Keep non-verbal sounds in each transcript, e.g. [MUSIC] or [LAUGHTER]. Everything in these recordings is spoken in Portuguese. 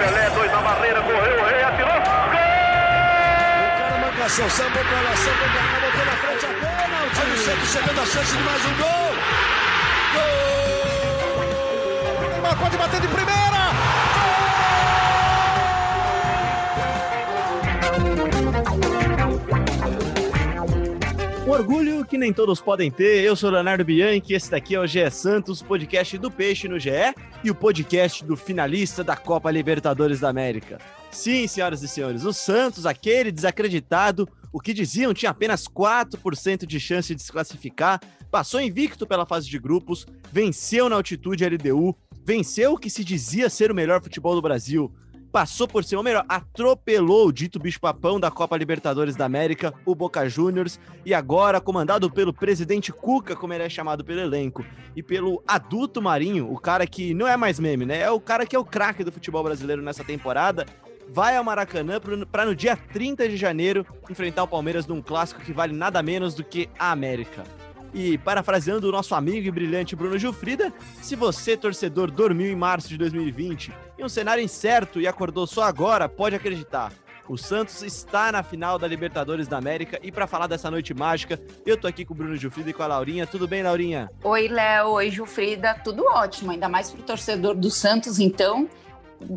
Pelé, dois na barreira, correu, o rei atirou. Gol! O cara sambou pra lá, sambou pra cá, botou na frente a pênalti. O Santos chegando a chance de mais um gol. Gol! Neymar pode bater de primeira. Um orgulho que nem todos podem ter. Eu sou Leonardo Bianchi, esse daqui é o GE Santos, podcast do Peixe no GE e o podcast do finalista da Copa Libertadores da América. Sim, senhoras e senhores, o Santos, aquele desacreditado, o que diziam tinha apenas 4% de chance de se classificar, passou invicto pela fase de grupos, venceu na altitude LDU, venceu o que se dizia ser o melhor futebol do Brasil, passou por ser, ou melhor, atropelou o dito bicho-papão da Copa Libertadores da América, o Boca Juniors, e agora, comandado pelo presidente Cuca, como ele é chamado pelo elenco, e pelo adulto Marinho, o cara que não é mais meme, né? É o cara que é o craque do futebol brasileiro nessa temporada, vai ao Maracanã para no dia 30 de janeiro enfrentar o Palmeiras num clássico que vale nada menos do que a América. E parafraseando o nosso amigo e brilhante Bruno Gilfrida, se você, torcedor, dormiu em março de 2020 em um cenário incerto e acordou só agora, pode acreditar. O Santos está na final da Libertadores da América e para falar dessa noite mágica, eu tô aqui com o Bruno Gilfrida e com a Laurinha. Tudo bem, Laurinha? Oi, Léo. Oi, Gilfrida. Tudo ótimo, ainda mais pro torcedor do Santos, então.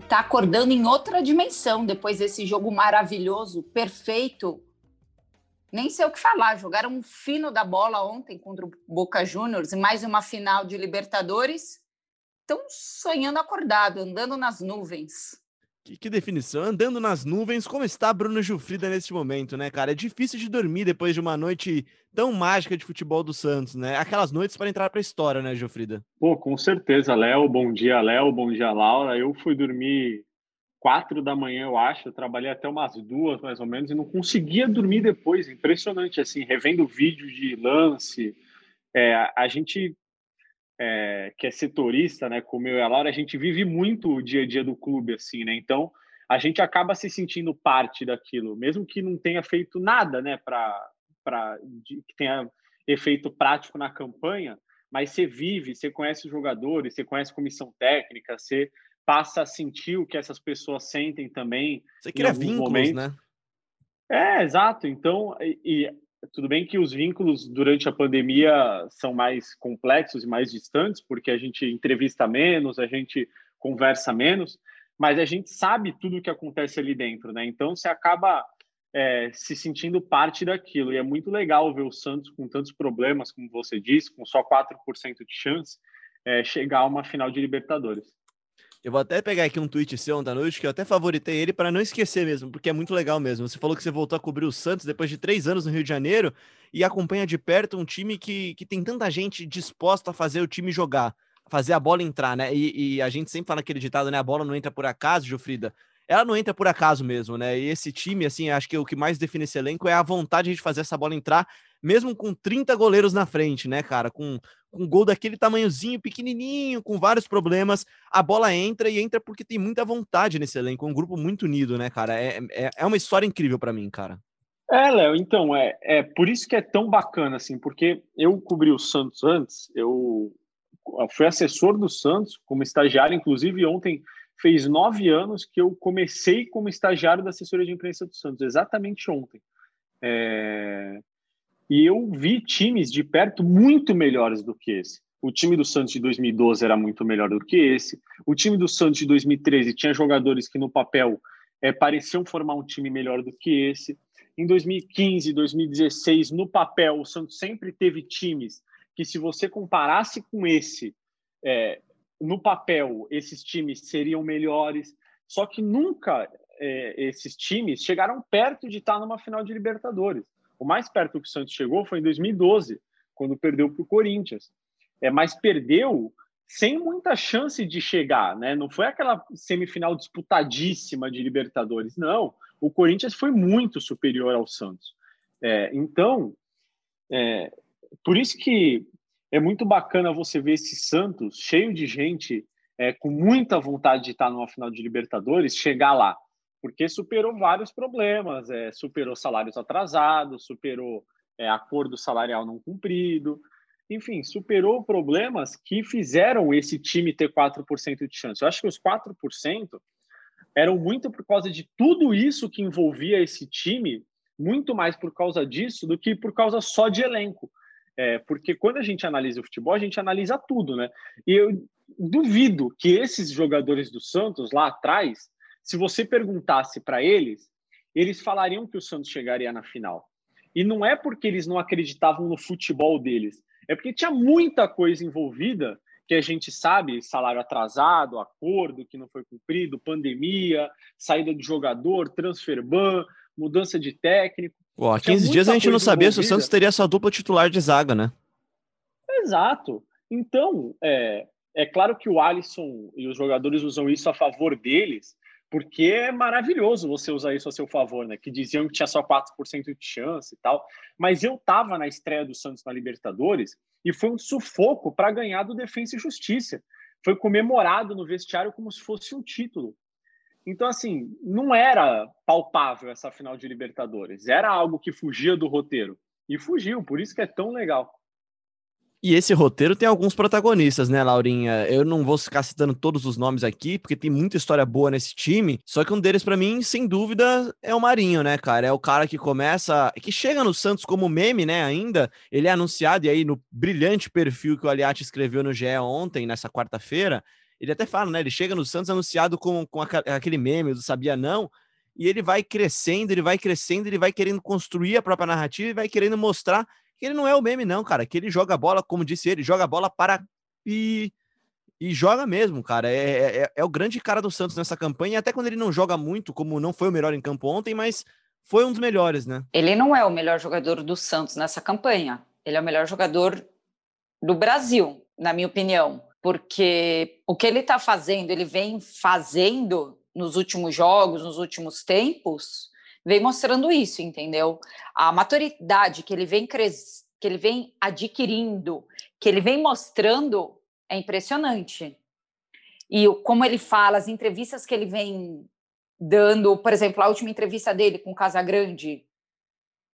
Tá acordando em outra dimensão depois desse jogo maravilhoso, perfeito, nem sei o que falar. Jogaram um fino da bola ontem contra o Boca Juniors e mais uma final de Libertadores. Estão sonhando acordado, andando nas nuvens. Que, que, definição. Andando nas nuvens, como está Bruno Gilfrida neste momento, né, cara? É difícil de dormir depois de uma noite tão mágica de futebol do Santos, né? Aquelas noites para entrar para a história, né, Gilfrida? Pô, com certeza, Léo. Bom dia, Léo. Bom dia, Laura. Eu fui dormir quatro da manhã, eu acho. Eu trabalhei até umas duas, mais ou menos, e não conseguia dormir depois. Impressionante, assim, revendo vídeo de lance. É, a gente é, que é setorista, né, como eu e a Laura, a gente vive muito o dia a dia do clube, assim, né? Então, a gente acaba se sentindo parte daquilo, mesmo que não tenha feito nada, né, para que tenha efeito prático na campanha, mas você vive, você conhece os jogadores, você conhece a comissão técnica, você passa a sentir o que essas pessoas sentem também. Você cria vínculos, momentos. né? É, exato. Então, e, e, tudo bem que os vínculos durante a pandemia são mais complexos e mais distantes, porque a gente entrevista menos, a gente conversa menos, mas a gente sabe tudo o que acontece ali dentro, né? Então, você acaba é, se sentindo parte daquilo. E é muito legal ver o Santos com tantos problemas, como você disse, com só 4% de chance, é, chegar a uma final de Libertadores. Eu vou até pegar aqui um tweet seu ontem à noite, que eu até favoritei ele para não esquecer mesmo, porque é muito legal mesmo. Você falou que você voltou a cobrir o Santos depois de três anos no Rio de Janeiro e acompanha de perto um time que, que tem tanta gente disposta a fazer o time jogar, fazer a bola entrar, né? E, e a gente sempre fala aquele ditado, né? A bola não entra por acaso, Jofrida. Ela não entra por acaso mesmo, né? E esse time, assim, acho que o que mais define esse elenco é a vontade de fazer essa bola entrar mesmo com 30 goleiros na frente, né, cara? Com, com um gol daquele tamanhozinho, pequenininho, com vários problemas, a bola entra e entra porque tem muita vontade nesse elenco, um grupo muito unido, né, cara? É, é, é uma história incrível para mim, cara. É, Léo, então, é, é por isso que é tão bacana, assim, porque eu cobri o Santos antes, eu fui assessor do Santos como estagiário, inclusive ontem fez nove anos que eu comecei como estagiário da assessoria de imprensa do Santos, exatamente ontem. É, e eu vi times de perto muito melhores do que esse. O time do Santos de 2012 era muito melhor do que esse. O time do Santos de 2013 tinha jogadores que no papel é, pareciam formar um time melhor do que esse. Em 2015, 2016, no papel, o Santos sempre teve times que, se você comparasse com esse, é, no papel, esses times seriam melhores. Só que nunca é, esses times chegaram perto de estar numa final de Libertadores. O mais perto que o Santos chegou foi em 2012, quando perdeu para o Corinthians. É, mas perdeu sem muita chance de chegar, né? Não foi aquela semifinal disputadíssima de Libertadores, não. O Corinthians foi muito superior ao Santos. É, então, é, por isso que é muito bacana você ver esse Santos cheio de gente é, com muita vontade de estar numa final de Libertadores, chegar lá porque superou vários problemas, é, superou salários atrasados, superou é, acordo salarial não cumprido. enfim, superou problemas que fizeram esse time ter 4% de chance. Eu acho que os 4% eram muito por causa de tudo isso que envolvia esse time, muito mais por causa disso do que por causa só de elenco. É, porque quando a gente analisa o futebol, a gente analisa tudo, né? E eu duvido que esses jogadores do Santos lá atrás, se você perguntasse para eles, eles falariam que o Santos chegaria na final. E não é porque eles não acreditavam no futebol deles, é porque tinha muita coisa envolvida que a gente sabe, salário atrasado, acordo que não foi cumprido, pandemia, saída de jogador, transfer ban, mudança de técnico. Pô, há 15 dias a gente não sabia envolvida. se o Santos teria sua dupla titular de zaga, né? Exato. Então, é, é claro que o Alisson e os jogadores usam isso a favor deles, porque é maravilhoso você usar isso a seu favor, né? Que diziam que tinha só 4% de chance e tal. Mas eu tava na estreia do Santos na Libertadores e foi um sufoco para ganhar do Defensa e Justiça. Foi comemorado no vestiário como se fosse um título. Então, assim, não era palpável essa final de Libertadores. Era algo que fugia do roteiro. E fugiu, por isso que é tão legal. E esse roteiro tem alguns protagonistas, né, Laurinha? Eu não vou ficar citando todos os nomes aqui, porque tem muita história boa nesse time. Só que um deles, para mim, sem dúvida, é o Marinho, né, cara? É o cara que começa. que chega no Santos como meme, né, ainda. Ele é anunciado, e aí no brilhante perfil que o Aliati escreveu no GE ontem, nessa quarta-feira, ele até fala, né? Ele chega no Santos anunciado com, com aquele meme do Sabia Não. E ele vai crescendo, ele vai crescendo, ele vai querendo construir a própria narrativa e vai querendo mostrar ele não é o meme, não, cara. Que ele joga bola, como disse ele, joga bola para. E, e joga mesmo, cara. É, é, é, é o grande cara do Santos nessa campanha. Até quando ele não joga muito, como não foi o melhor em campo ontem, mas foi um dos melhores, né? Ele não é o melhor jogador do Santos nessa campanha. Ele é o melhor jogador do Brasil, na minha opinião. Porque o que ele está fazendo, ele vem fazendo nos últimos jogos, nos últimos tempos, vem mostrando isso, entendeu? A maturidade que ele vem cres... que ele vem adquirindo, que ele vem mostrando é impressionante. E como ele fala, as entrevistas que ele vem dando, por exemplo, a última entrevista dele com o Casagrande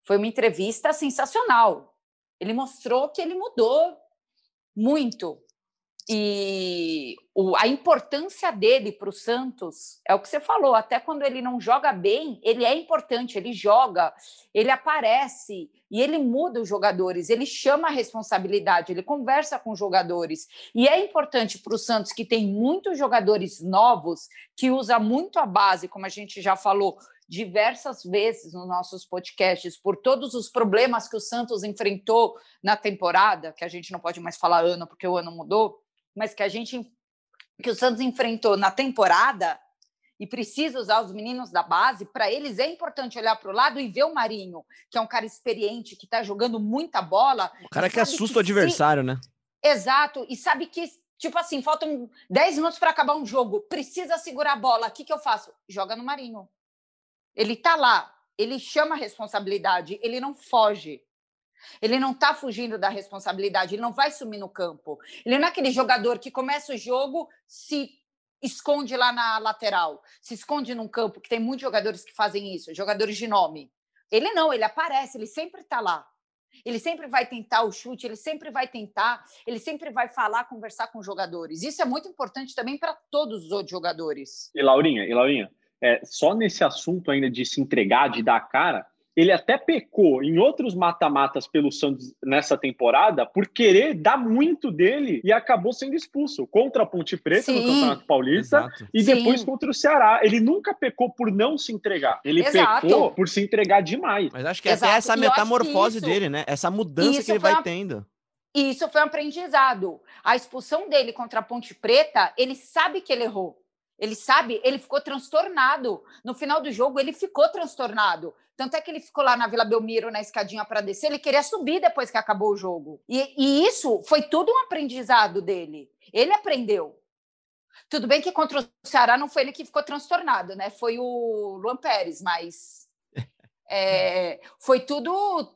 foi uma entrevista sensacional. Ele mostrou que ele mudou muito e o, a importância dele para o Santos é o que você falou, até quando ele não joga bem, ele é importante, ele joga, ele aparece e ele muda os jogadores, ele chama a responsabilidade, ele conversa com os jogadores. E é importante para o Santos, que tem muitos jogadores novos, que usa muito a base, como a gente já falou, diversas vezes nos nossos podcasts por todos os problemas que o Santos enfrentou na temporada, que a gente não pode mais falar ano porque o ano mudou, mas que a gente que o Santos enfrentou na temporada e precisa usar os meninos da base, para eles é importante olhar para o lado e ver o Marinho, que é um cara experiente, que está jogando muita bola. O cara que assusta que o adversário, se... né? Exato, e sabe que, tipo assim, faltam 10 minutos para acabar um jogo, precisa segurar a bola, o que, que eu faço? Joga no Marinho. Ele está lá, ele chama a responsabilidade, ele não foge. Ele não está fugindo da responsabilidade, ele não vai sumir no campo. Ele não é aquele jogador que começa o jogo, se esconde lá na lateral, se esconde num campo, que tem muitos jogadores que fazem isso, jogadores de nome. Ele não, ele aparece, ele sempre está lá. Ele sempre vai tentar o chute, ele sempre vai tentar, ele sempre vai falar, conversar com os jogadores. Isso é muito importante também para todos os outros jogadores. E Laurinha, e Laurinha, é, só nesse assunto ainda de se entregar, de dar a cara, ele até pecou em outros mata-matas pelo Santos nessa temporada por querer dar muito dele e acabou sendo expulso contra a Ponte Preta Sim. no Campeonato Paulista Exato. e Sim. depois contra o Ceará. Ele nunca pecou por não se entregar. Ele Exato. pecou por se entregar demais. Mas acho que é até essa metamorfose isso, dele, né? Essa mudança que ele vai uma... tendo. Isso foi um aprendizado. A expulsão dele contra a Ponte Preta, ele sabe que ele errou. Ele sabe, ele ficou transtornado. No final do jogo, ele ficou transtornado. Tanto é que ele ficou lá na Vila Belmiro, na escadinha para descer, ele queria subir depois que acabou o jogo. E, e, isso foi tudo um aprendizado dele. Ele aprendeu. Tudo bem que contra o Ceará não foi ele que ficou transtornado, né? Foi o Luan Pérez, mas [LAUGHS] é, foi tudo.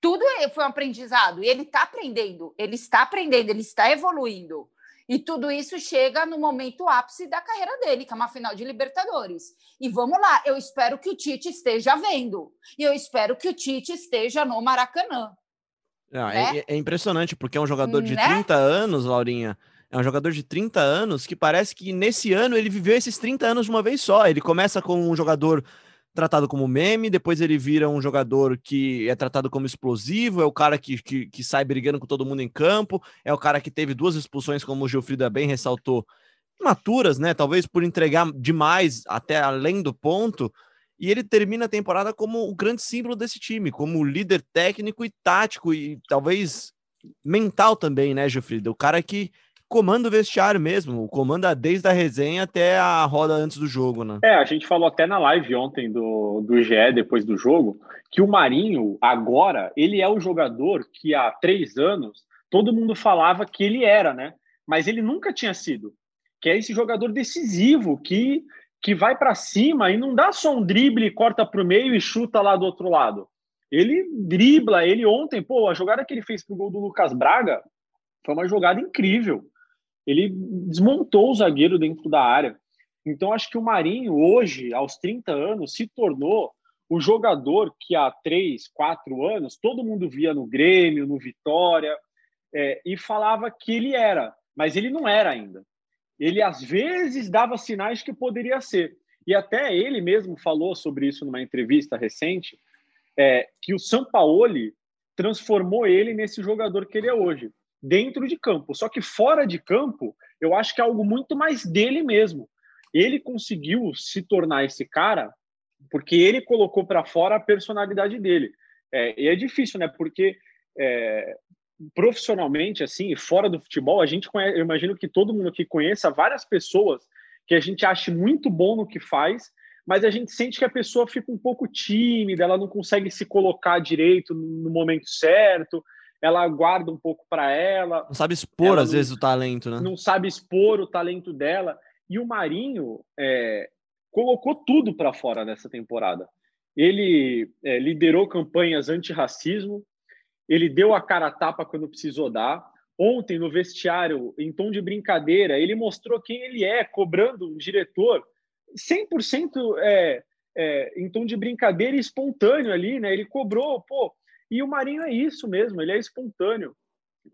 Tudo foi um aprendizado. E ele está aprendendo, ele está aprendendo, ele está evoluindo. E tudo isso chega no momento ápice da carreira dele, que é uma final de Libertadores. E vamos lá, eu espero que o Tite esteja vendo. E eu espero que o Tite esteja no Maracanã. Ah, né? é, é, impressionante, porque é um jogador de né? 30 anos, Laurinha. É um jogador de 30 anos que parece que nesse ano ele viveu esses 30 anos de uma vez só. Ele começa com um jogador tratado como meme, depois ele vira um jogador que é tratado como explosivo, é o cara que, que, que sai brigando com todo mundo em campo, é o cara que teve duas expulsões, como o Gilfrida bem ressaltou, maturas, né? Talvez por entregar demais até além do ponto. E ele termina a temporada como o grande símbolo desse time, como líder técnico e tático, e talvez mental também, né, Gilfrida? O cara que comanda o vestiário mesmo, comanda desde a resenha até a roda antes do jogo, né? É, a gente falou até na live ontem do, do GE, depois do jogo, que o Marinho, agora, ele é o jogador que há três anos todo mundo falava que ele era, né? Mas ele nunca tinha sido. Que é esse jogador decisivo que, que vai para cima e não dá só um drible, corta para o meio e chuta lá do outro lado. Ele dribla, ele ontem, pô, a jogada que ele fez pro gol do Lucas Braga foi uma jogada incrível ele desmontou o zagueiro dentro da área. Então, acho que o Marinho, hoje, aos 30 anos, se tornou o jogador que há 3, 4 anos todo mundo via no Grêmio, no Vitória, é, e falava que ele era, mas ele não era ainda. Ele, às vezes, dava sinais que poderia ser. E até ele mesmo falou sobre isso numa entrevista recente, é, que o Sampaoli transformou ele nesse jogador que ele é hoje dentro de campo. Só que fora de campo, eu acho que é algo muito mais dele mesmo. Ele conseguiu se tornar esse cara porque ele colocou para fora a personalidade dele. É, e é difícil, né? Porque é, profissionalmente, assim, fora do futebol, a gente conhece, eu imagino que todo mundo aqui conheça várias pessoas que a gente acha muito bom no que faz, mas a gente sente que a pessoa fica um pouco tímida, ela não consegue se colocar direito no momento certo, ela guarda um pouco para ela. Não sabe expor, às vezes, o talento, né? Não sabe expor o talento dela. E o Marinho é, colocou tudo para fora nessa temporada. Ele é, liderou campanhas anti-racismo, ele deu a cara a tapa quando precisou dar. Ontem, no vestiário, em tom de brincadeira, ele mostrou quem ele é, cobrando um diretor 100% é, é, em tom de brincadeira e espontâneo ali, né? Ele cobrou, pô, e o Marinho é isso mesmo, ele é espontâneo.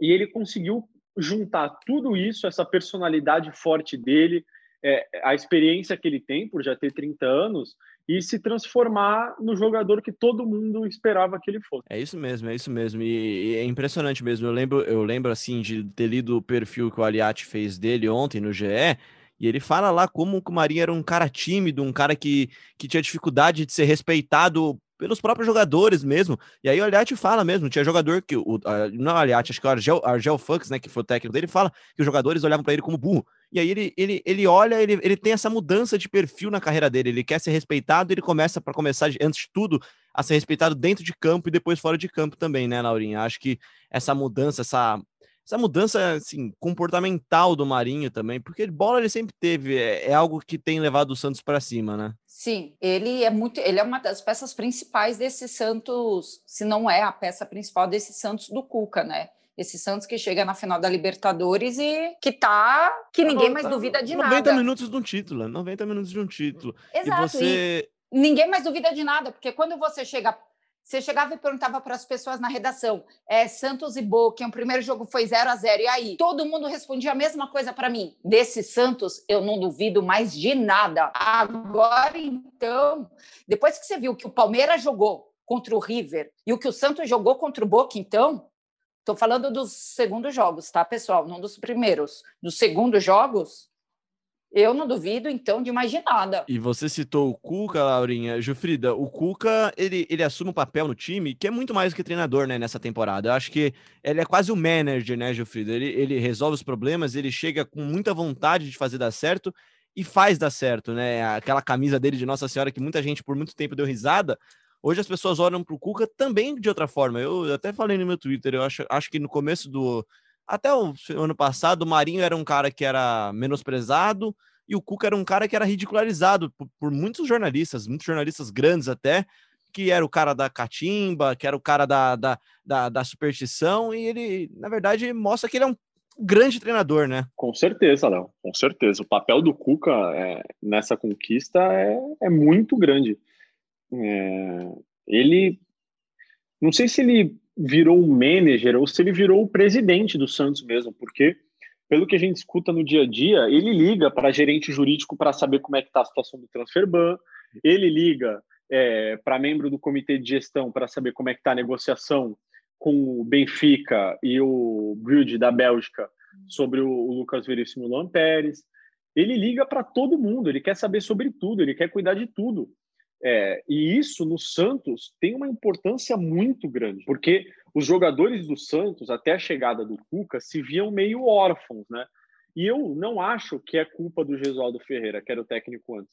E ele conseguiu juntar tudo isso, essa personalidade forte dele, é, a experiência que ele tem por já ter 30 anos, e se transformar no jogador que todo mundo esperava que ele fosse. É isso mesmo, é isso mesmo. E, e, é impressionante mesmo. Eu lembro, eu lembro assim de ter lido o perfil que o Aliati fez dele ontem no GE. E ele fala lá como o Marinho era um cara tímido, um cara que, que tinha dificuldade de ser respeitado pelos próprios jogadores mesmo. E aí o Aliati fala mesmo, tinha jogador que, o, não o Aliati, acho que o Argel, Argel Fux, né, que foi o técnico dele, fala que os jogadores olhavam para ele como burro. E aí ele, ele, ele olha, ele, ele tem essa mudança de perfil na carreira dele, ele quer ser respeitado, ele começa para começar, antes de tudo, a ser respeitado dentro de campo e depois fora de campo também, né, Laurinha? Acho que essa mudança, essa essa mudança assim, comportamental do Marinho também, porque bola ele sempre teve, é, é algo que tem levado o Santos para cima, né? Sim, ele é muito, ele é uma das peças principais desse Santos, se não é a peça principal desse Santos do Cuca, né? Esse Santos que chega na final da Libertadores e que tá. que ninguém mais duvida de 90 nada. 90 minutos de um título, 90 minutos de um título. Exato. E você. E ninguém mais duvida de nada, porque quando você chega você chegava e perguntava para as pessoas na redação: é, Santos e Boca, o primeiro jogo foi 0 a 0 E aí? Todo mundo respondia a mesma coisa para mim. Desse Santos, eu não duvido mais de nada. Agora, então, depois que você viu que o Palmeiras jogou contra o River e o que o Santos jogou contra o Boca, então, estou falando dos segundos jogos, tá, pessoal? Não dos primeiros. Dos segundos jogos, eu não duvido, então, de mais de nada. E você citou o Cuca, Laurinha. Jufrida, o Cuca, ele, ele assume um papel no time que é muito mais do que treinador, né, nessa temporada. Eu acho que ele é quase o manager, né, Jufrida? Ele, ele resolve os problemas, ele chega com muita vontade de fazer dar certo e faz dar certo, né? Aquela camisa dele de Nossa Senhora que muita gente por muito tempo deu risada. Hoje as pessoas olham para o Cuca também de outra forma. Eu até falei no meu Twitter, eu acho, acho que no começo do, até o ano passado, o Marinho era um cara que era menosprezado e o Cuca era um cara que era ridicularizado por, por muitos jornalistas, muitos jornalistas grandes até, que era o cara da catimba, que era o cara da, da, da, da superstição, e ele, na verdade, mostra que ele é um grande treinador, né? Com certeza, Léo, com certeza. O papel do Cuca é, nessa conquista é, é muito grande. É, ele, não sei se ele virou um manager ou se ele virou o presidente do Santos mesmo, porque pelo que a gente escuta no dia a dia, ele liga para gerente jurídico para saber como é que está a situação do transfer ban, ele liga é, para membro do comitê de gestão para saber como é que está a negociação com o Benfica e o Brugge da Bélgica sobre o, o Lucas Veríssimo Luan Pérez. Ele liga para todo mundo, ele quer saber sobre tudo, ele quer cuidar de tudo. É, e isso no Santos tem uma importância muito grande, porque os jogadores do Santos, até a chegada do Cuca, se viam meio órfãos, né? E eu não acho que é culpa do Gesualdo Ferreira, que era o técnico antes.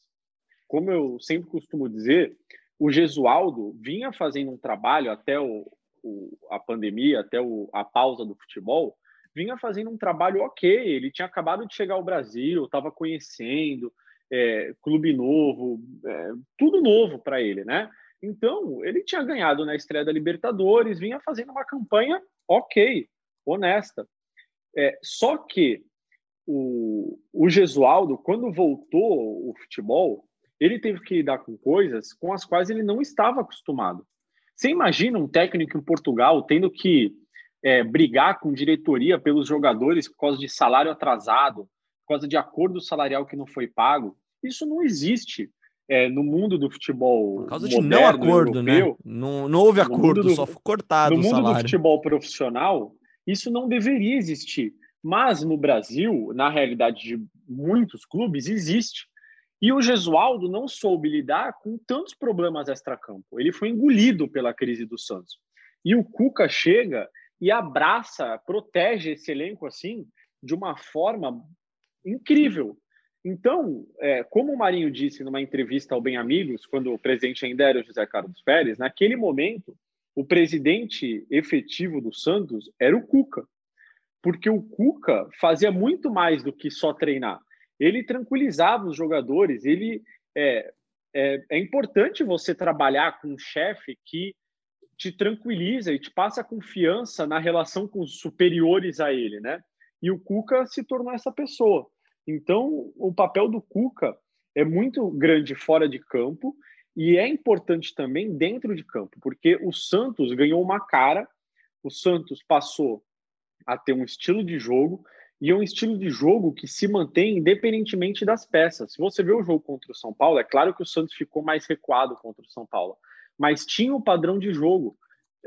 Como eu sempre costumo dizer, o Gesualdo vinha fazendo um trabalho até o, o, a pandemia, até o, a pausa do futebol, vinha fazendo um trabalho ok. Ele tinha acabado de chegar ao Brasil, estava conhecendo, é, clube novo, é, tudo novo para ele, né? Então, ele tinha ganhado na estreia da Libertadores, vinha fazendo uma campanha ok, honesta. É, só que o, o Gesualdo, quando voltou o futebol, ele teve que lidar com coisas com as quais ele não estava acostumado. Você imagina um técnico em Portugal tendo que é, brigar com diretoria pelos jogadores por causa de salário atrasado, por causa de acordo salarial que não foi pago? Isso não existe é, no mundo do futebol. Por causa moderno, de não acordo, né? europeu, né? Não, não houve acordo, do, só foi cortado. No mundo salário. do futebol profissional, isso não deveria existir. Mas no Brasil, na realidade de muitos clubes, existe. E o Gesualdo não soube lidar com tantos problemas extracampo. Ele foi engolido pela crise do Santos. E o Cuca chega e abraça, protege esse elenco assim de uma forma incrível. Então, é, como o Marinho disse numa entrevista ao Bem Amigos, quando o presidente ainda era o José Carlos Pérez, naquele momento, o presidente efetivo do Santos era o Cuca. Porque o Cuca fazia muito mais do que só treinar ele tranquilizava os jogadores. Ele é, é, é importante você trabalhar com um chefe que te tranquiliza e te passa confiança na relação com os superiores a ele, né? E o Cuca se tornou essa pessoa. Então, o papel do Cuca é muito grande fora de campo e é importante também dentro de campo, porque o Santos ganhou uma cara, o Santos passou a ter um estilo de jogo, e é um estilo de jogo que se mantém independentemente das peças. Se você vê o jogo contra o São Paulo, é claro que o Santos ficou mais recuado contra o São Paulo, mas tinha o padrão de jogo.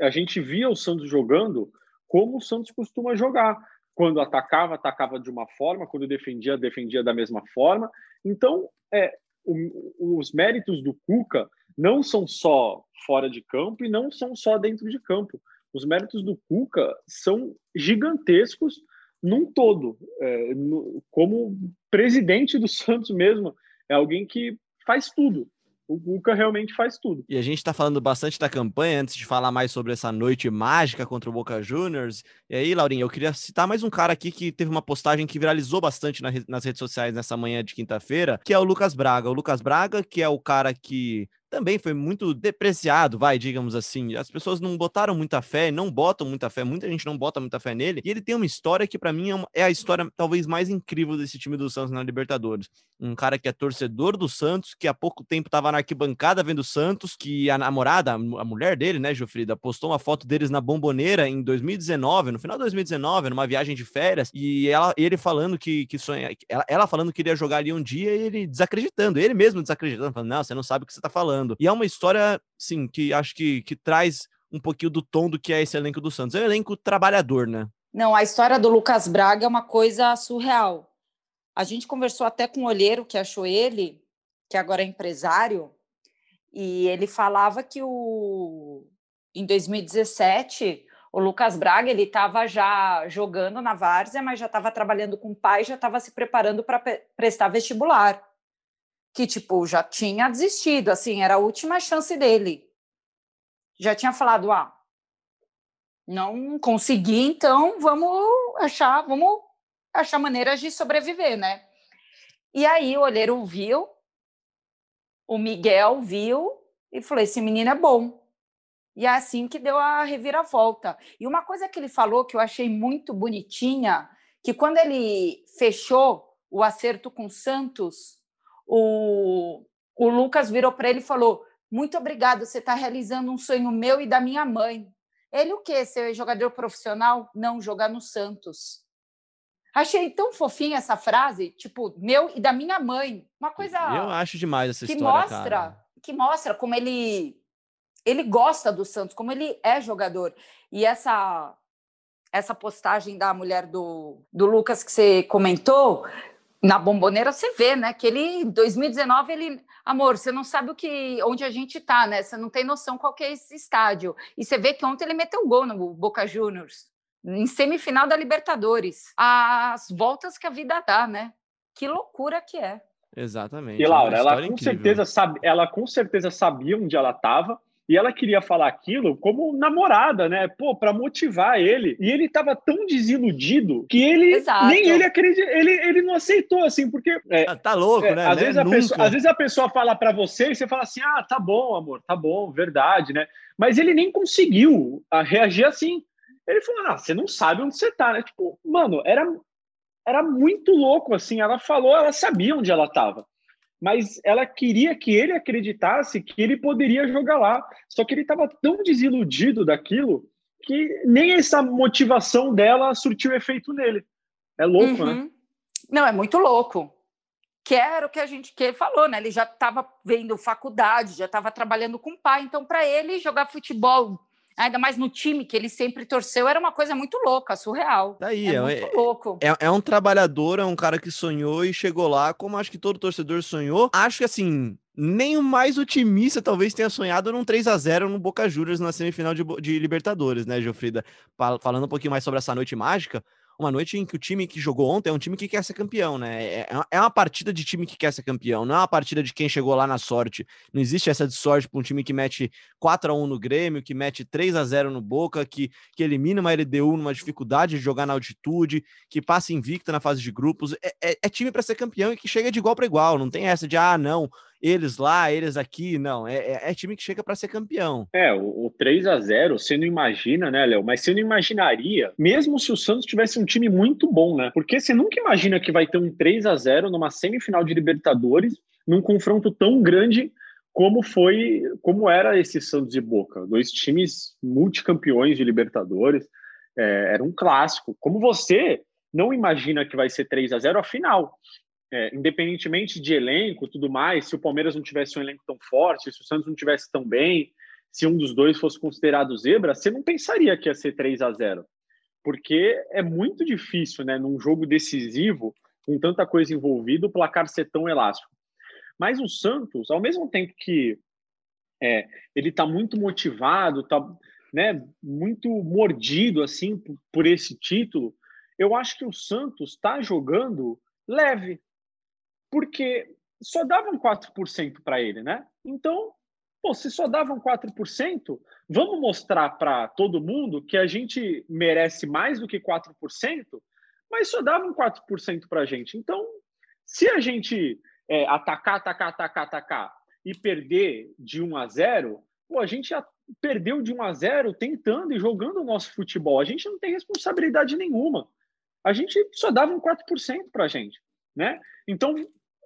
A gente via o Santos jogando como o Santos costuma jogar. Quando atacava, atacava de uma forma, quando defendia, defendia da mesma forma. Então, é, o, os méritos do Cuca não são só fora de campo e não são só dentro de campo. Os méritos do Cuca são gigantescos num todo, é, no, como presidente do [LAUGHS] Santos mesmo, é alguém que faz tudo. O Cuca realmente faz tudo. E a gente está falando bastante da campanha antes de falar mais sobre essa noite mágica contra o Boca Juniors. E aí, Laurinha, eu queria citar mais um cara aqui que teve uma postagem que viralizou bastante na, nas redes sociais nessa manhã de quinta-feira, que é o Lucas Braga. O Lucas Braga, que é o cara que também foi muito depreciado, vai, digamos assim. As pessoas não botaram muita fé, não botam muita fé, muita gente não bota muita fé nele. E ele tem uma história que, para mim, é, é, a história talvez mais incrível desse time do Santos na Libertadores. Um cara que é torcedor do Santos, que há pouco tempo estava na arquibancada vendo o Santos, que a namorada, a mulher dele, né, Jofrida, postou uma foto deles na bomboneira em 2019, no final de 2019, numa viagem de férias, e ela, ele falando que, que sonha, ela, ela falando que iria jogar ali um dia e ele desacreditando, ele mesmo desacreditando, falando, não, você não sabe o que você está falando E é uma história, sim, que acho que, que traz um pouquinho do tom do que é esse elenco do Santos. É um elenco trabalhador, né? Não, a história do Lucas Braga é uma coisa surreal. A gente conversou até com o olheiro que achou ele, que agora é empresário, e ele falava que o em 2017 o Lucas Braga ele estava já jogando na várzea, mas já estava trabalhando com o pai, já estava se preparando para prestar vestibular que, tipo, já tinha desistido, assim, era a última chance dele. Já tinha falado, ah, não consegui, então vamos achar, vamos achar maneiras de sobreviver, né? E aí o olheiro viu, o Miguel viu e falou: esse menino é bom. E é assim que deu a reviravolta. E uma coisa que ele falou que eu achei muito bonitinha, que quando ele fechou o acerto com Santos, o, o Lucas virou para ele e falou: Muito obrigado, você está realizando um sonho meu e da minha mãe. Ele o quê? Ser jogador profissional? Não, jogar no Santos. Achei tão fofinha essa frase, tipo, meu e da minha mãe. Uma coisa. Eu acho demais essa que história. Mostra, cara. Que mostra como ele ele gosta do Santos, como ele é jogador. E essa essa postagem da mulher do, do Lucas que você comentou, na bomboneira você vê, né? Que ele, em 2019, ele. Amor, você não sabe o que, onde a gente tá, né? Você não tem noção qual que é esse estádio. E você vê que ontem ele meteu gol no Boca Juniors, em semifinal da Libertadores. As voltas que a vida dá, né? Que loucura que é. Exatamente. E é Laura, ela história com incrível. certeza sabe, ela com certeza sabia onde ela estava e ela queria falar aquilo como namorada, né? Pô, para motivar ele. E ele estava tão desiludido que ele Exato. nem ele acredita, ele, ele não aceitou assim, porque é, Ah, Tá louco, é, né? às, né? vezes pessoa, às vezes a pessoa fala para você e você fala assim: "Ah, tá bom, amor, tá bom, verdade, né?" Mas ele nem conseguiu ah, reagir assim. Ele falou: "Ah, você não sabe onde você tá, né?" Tipo, mano, era era muito louco assim. Ela falou, ela sabia onde ela estava mas ela queria que ele acreditasse que ele poderia jogar lá. Só que ele estava tão desiludido daquilo que nem essa motivação dela surtiu efeito nele. É louco, né? Uhum. Não, é muito louco. Que era o que a gente que falou, né? Ele já estava vendo faculdade, já estava trabalhando com o pai. Então, para ele, jogar futebol, ainda mais no time que ele sempre torceu, era uma coisa muito louca, surreal. Daí, é, é- muito é- louco. É, é um trabalhador, é um cara que sonhou e chegou lá, como acho que todo torcedor sonhou. Acho que assim, nem o mais otimista talvez tenha sonhado num 3 a 0 no Boca Juniors na semifinal de, de Libertadores, né, Geofrida? Falando um pouquinho mais sobre essa noite mágica, uma noite em que o time que jogou ontem é um time que quer ser campeão, né? É, é é uma partida de time que quer ser campeão, não é uma partida de quem chegou lá na sorte. Não existe essa de sorte para um time que mete 4 a 1 no Grêmio, que mete 3 a 0 no Boca, que, que elimina uma LDU numa dificuldade de jogar na altitude, que passa invicta na fase de grupos. É, é- é time para ser campeão e que chega de igual para igual. Não tem essa de, ah, não, eles lá, eles aqui. Não, é, é- é time que chega para ser campeão. É, o, o 3 a 0 você não imagina, né, Léo? Mas você não imaginaria, mesmo se o Santos tivesse um time muito bom, né? Porque você nunca imagina que vai ter um 3 a 0 numa semifinal de Libertadores, num confronto tão grande como foi, como era esse Santos e Boca, dois times multicampeões de Libertadores, é, era um clássico. Como você não imagina que vai ser 3 a 0 a final? É, independentemente de elenco, tudo mais, se o Palmeiras não tivesse um elenco tão forte, se o Santos não tivesse tão bem, se um dos dois fosse considerado zebra, você não pensaria que ia ser 3 a 0 porque é muito difícil, né, num jogo decisivo, com tanta coisa envolvida, o placar ser tão elástico. Mas o Santos, ao mesmo tempo que é, ele está muito motivado, está né, muito mordido assim por, por esse título, eu acho que o Santos está jogando leve, porque só davam 4% para ele, né? Então, pô, se só davam 4%, vamos mostrar para todo mundo que a gente merece mais do que 4%, mas só davam 4% para a gente. Então, se a gente é, atacar, atacar, atacar, atacar e perder de 1 a 0, pô, a gente perdeu de 1 a 0 tentando e jogando o nosso futebol. A gente não tem responsabilidade nenhuma. A gente só dava um 4% para a gente, né? Então,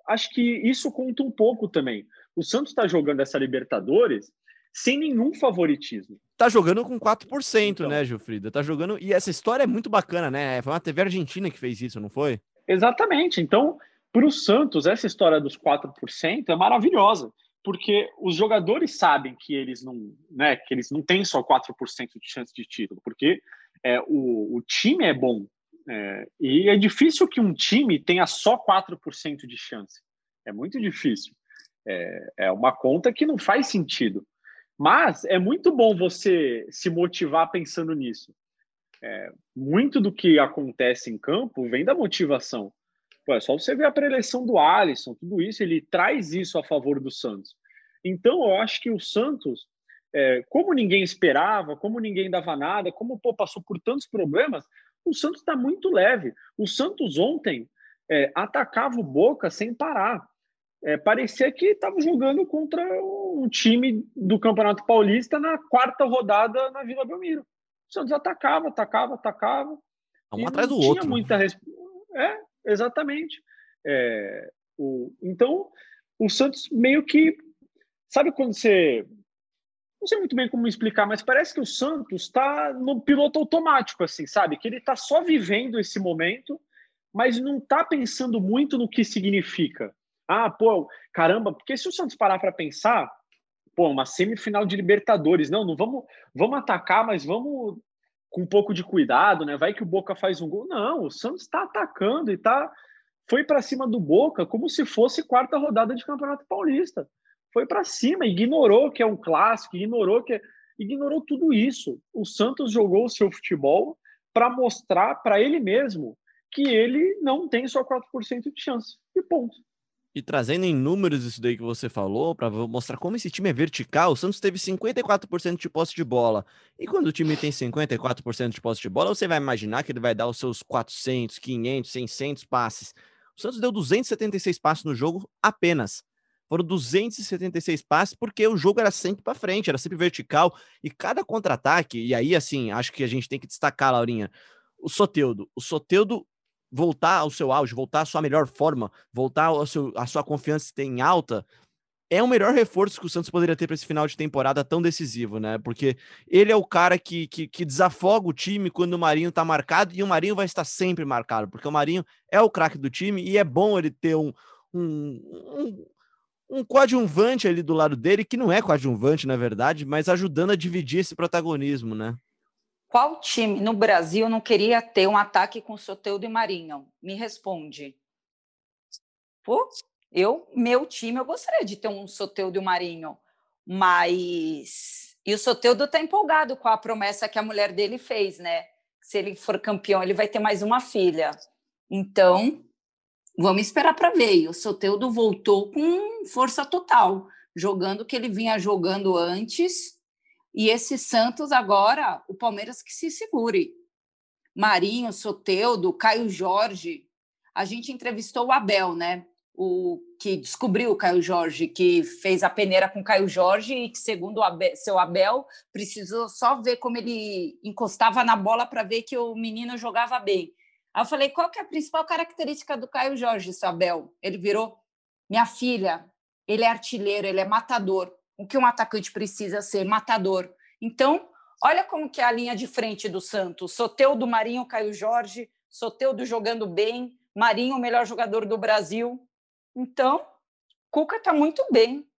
acho que isso conta um pouco também. O Santos está jogando essa Libertadores sem nenhum favoritismo. Tá jogando com 4%, Então. né, Gilfrida? Tá jogando. E essa história é muito bacana, né? Foi uma TV argentina que fez isso, não foi? Exatamente. Então, para o Santos, essa história dos 4% é maravilhosa, porque os jogadores sabem que eles não, né, que eles não têm só 4% de chance de título, porque é, o, o time é bom. É, e é difícil que um time tenha só 4% de chance. É muito difícil. É, é uma conta que não faz sentido. Mas é muito bom você se motivar pensando nisso. É, muito do que acontece em campo vem da motivação. Pô, é só você ver a preleção do Alisson, tudo isso, ele traz isso a favor do Santos. Então, eu acho que o Santos, é, como ninguém esperava, como ninguém dava nada, como pô, passou por tantos problemas, o Santos está muito leve. O Santos ontem é, atacava o Boca sem parar. É, parecia que estava jogando contra um time do Campeonato Paulista na quarta rodada na Vila Belmiro. O Santos atacava, atacava, atacava. Um e atrás do tinha outro. Muita resp... É, exatamente. É, o... Então, o Santos meio que. Sabe quando você não sei muito bem como explicar, mas parece que o Santos está no piloto automático, assim, sabe? Que ele está só vivendo esse momento, mas não está pensando muito no que significa. Ah, pô, caramba, porque se o Santos parar para pensar, pô, uma semifinal de Libertadores, não, não vamos, vamos atacar, mas vamos com um pouco de cuidado, né? Vai que o Boca faz um gol. Não, o Santos está atacando e tá foi para cima do Boca como se fosse quarta rodada de Campeonato Paulista. Foi para cima, ignorou que é um clássico, ignorou que é... ignorou tudo isso. O Santos jogou o seu futebol para mostrar para ele mesmo que ele não tem só 4% de chance. E ponto. E trazendo em números isso daí que você falou, para mostrar como esse time é vertical, o Santos teve 54% de posse de bola. E quando o time tem 54% de posse de bola, você vai imaginar que ele vai dar os seus 400, 500, 600 passes. O Santos deu 276 passes no jogo apenas. Foram 276 passes porque o jogo era sempre para frente, era sempre vertical. E cada contra-ataque, e aí assim, acho que a gente tem que destacar, Laurinha, o Soteudo. O Soteudo voltar ao seu auge, voltar à sua melhor forma, voltar ao seu, a sua confiança em alta, é o melhor reforço que o Santos poderia ter para esse final de temporada tão decisivo, né? Porque ele é o cara que, que, que, desafoga o time quando o Marinho tá marcado e o Marinho vai estar sempre marcado, porque o Marinho é o craque do time e é bom ele ter um, um, um, um coadjuvante ali do lado dele, que não é coadjuvante, na verdade, mas ajudando a dividir esse protagonismo, né? Qual time no Brasil não queria ter um ataque com Soteudo e Marinho? Me responde. Pô, eu, meu time, eu gostaria de ter um Soteudo e Marinho, mas e o Soteudo está empolgado com a promessa que a mulher dele fez, né? Se ele for campeão, ele vai ter mais uma filha. Então, vamos esperar para ver. E o Soteudo voltou com força total, jogando o que ele vinha jogando antes e esse Santos agora, o Palmeiras que se segure. Marinho, Soteudo, Caio Jorge. A gente entrevistou o Abel, né? O que descobriu o Caio Jorge, que fez a peneira com o Caio Jorge e que, segundo Abel, seu Abel, precisou só ver como ele encostava na bola para ver que o menino jogava bem. Aí eu falei, qual que é a principal característica do Caio Jorge, seu Abel? Ele virou, minha filha, ele é artilheiro, ele é matador o que um atacante precisa ser matador. Então, olha como que é a linha de frente do Santos. Soteu do Marinho, Caio Jorge, Soteu do jogando bem, Marinho o melhor jogador do Brasil. Então, Cuca está muito bem.